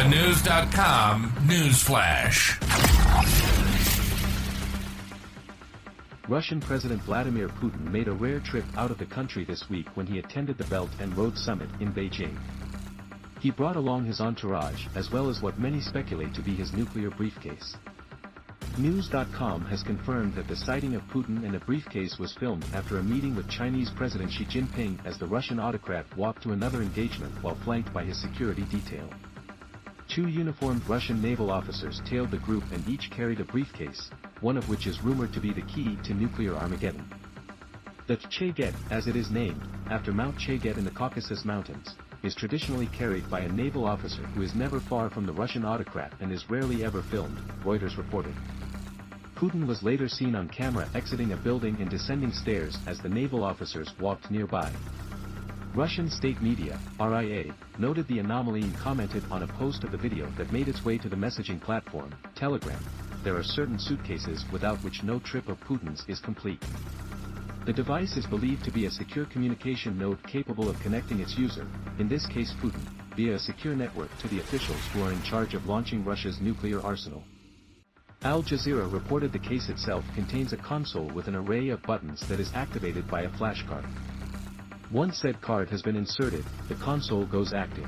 This is a News.com news flash. Russian President Vladimir Putin made a rare trip out of the country this week when he attended the Belt and Road Summit in Beijing. He brought along his entourage as well as what many speculate to be his nuclear briefcase. News.com has confirmed that the sighting of Putin in a briefcase was filmed after a meeting with Chinese President Xi Jinping as the Russian autocrat walked to another engagement while flanked by his security detail. Two uniformed Russian naval officers tailed the group and each carried a briefcase, one of which is rumored to be the key to nuclear Armageddon. The Cheget, as it is named, after Mount Cheget in the Caucasus Mountains, is traditionally carried by a naval officer who is never far from the Russian autocrat and is rarely ever filmed, Reuters reported. Putin was later seen on camera exiting a building and descending stairs as the naval officers walked nearby. Russian state media, RIA, noted the anomaly and commented on a post of the video that made its way to the messaging platform, Telegram. There are certain suitcases without which no trip of Putin's is complete. The device is believed to be a secure communication node capable of connecting its user, in this case Putin, via a secure network to the officials who are in charge of launching Russia's nuclear arsenal. Al Jazeera reported the case itself contains a console with an array of buttons that is activated by a flashcard. Once said card has been inserted, the console goes active.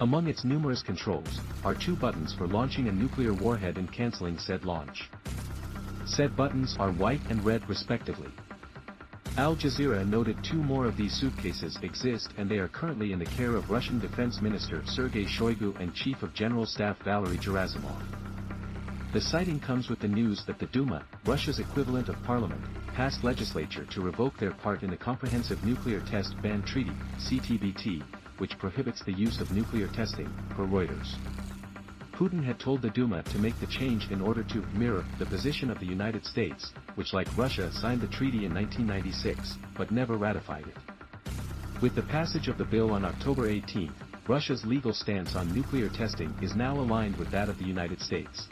Among its numerous controls, are two buttons for launching a nuclear warhead and cancelling said launch. Said buttons are white and red respectively. Al Jazeera noted two more of these suitcases exist and they are currently in the care of Russian Defense Minister Sergei Shoigu and Chief of General Staff Valery Gerasimov. The sighting comes with the news that the Duma, Russia's equivalent of parliament, passed legislature to revoke their part in the Comprehensive Nuclear Test Ban Treaty, CTBT, which prohibits the use of nuclear testing, per Reuters. Putin had told the Duma to make the change in order to mirror the position of the United States, which like Russia signed the treaty in 1996, but never ratified it. With the passage of the bill on October 18, Russia's legal stance on nuclear testing is now aligned with that of the United States.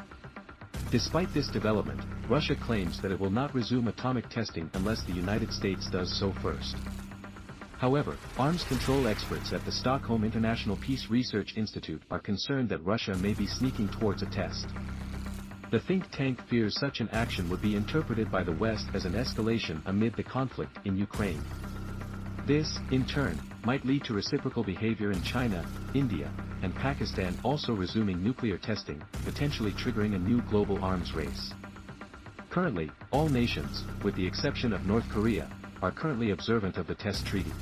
Despite this development, Russia claims that it will not resume atomic testing unless the United States does so first. However, arms control experts at the Stockholm International Peace Research Institute are concerned that Russia may be sneaking towards a test. The think tank fears such an action would be interpreted by the West as an escalation amid the conflict in Ukraine. This, in turn, might lead to reciprocal behavior in China, India, and Pakistan also resuming nuclear testing, potentially triggering a new global arms race. Currently, all nations, with the exception of North Korea, are currently observant of the test treaty.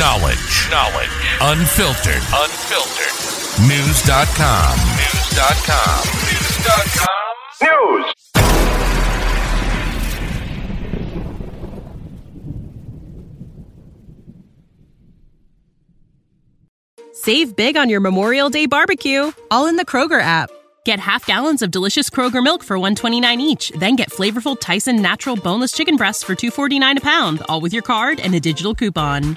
Knowledge. Knowledge. Unfiltered. Unfiltered. News.com. News.com. News.com. News. Save big on your Memorial Day barbecue, all in the Kroger app. Get half gallons of delicious Kroger milk for 129 each, then get flavorful Tyson natural boneless chicken breasts for 249 a pound, all with your card and a digital coupon.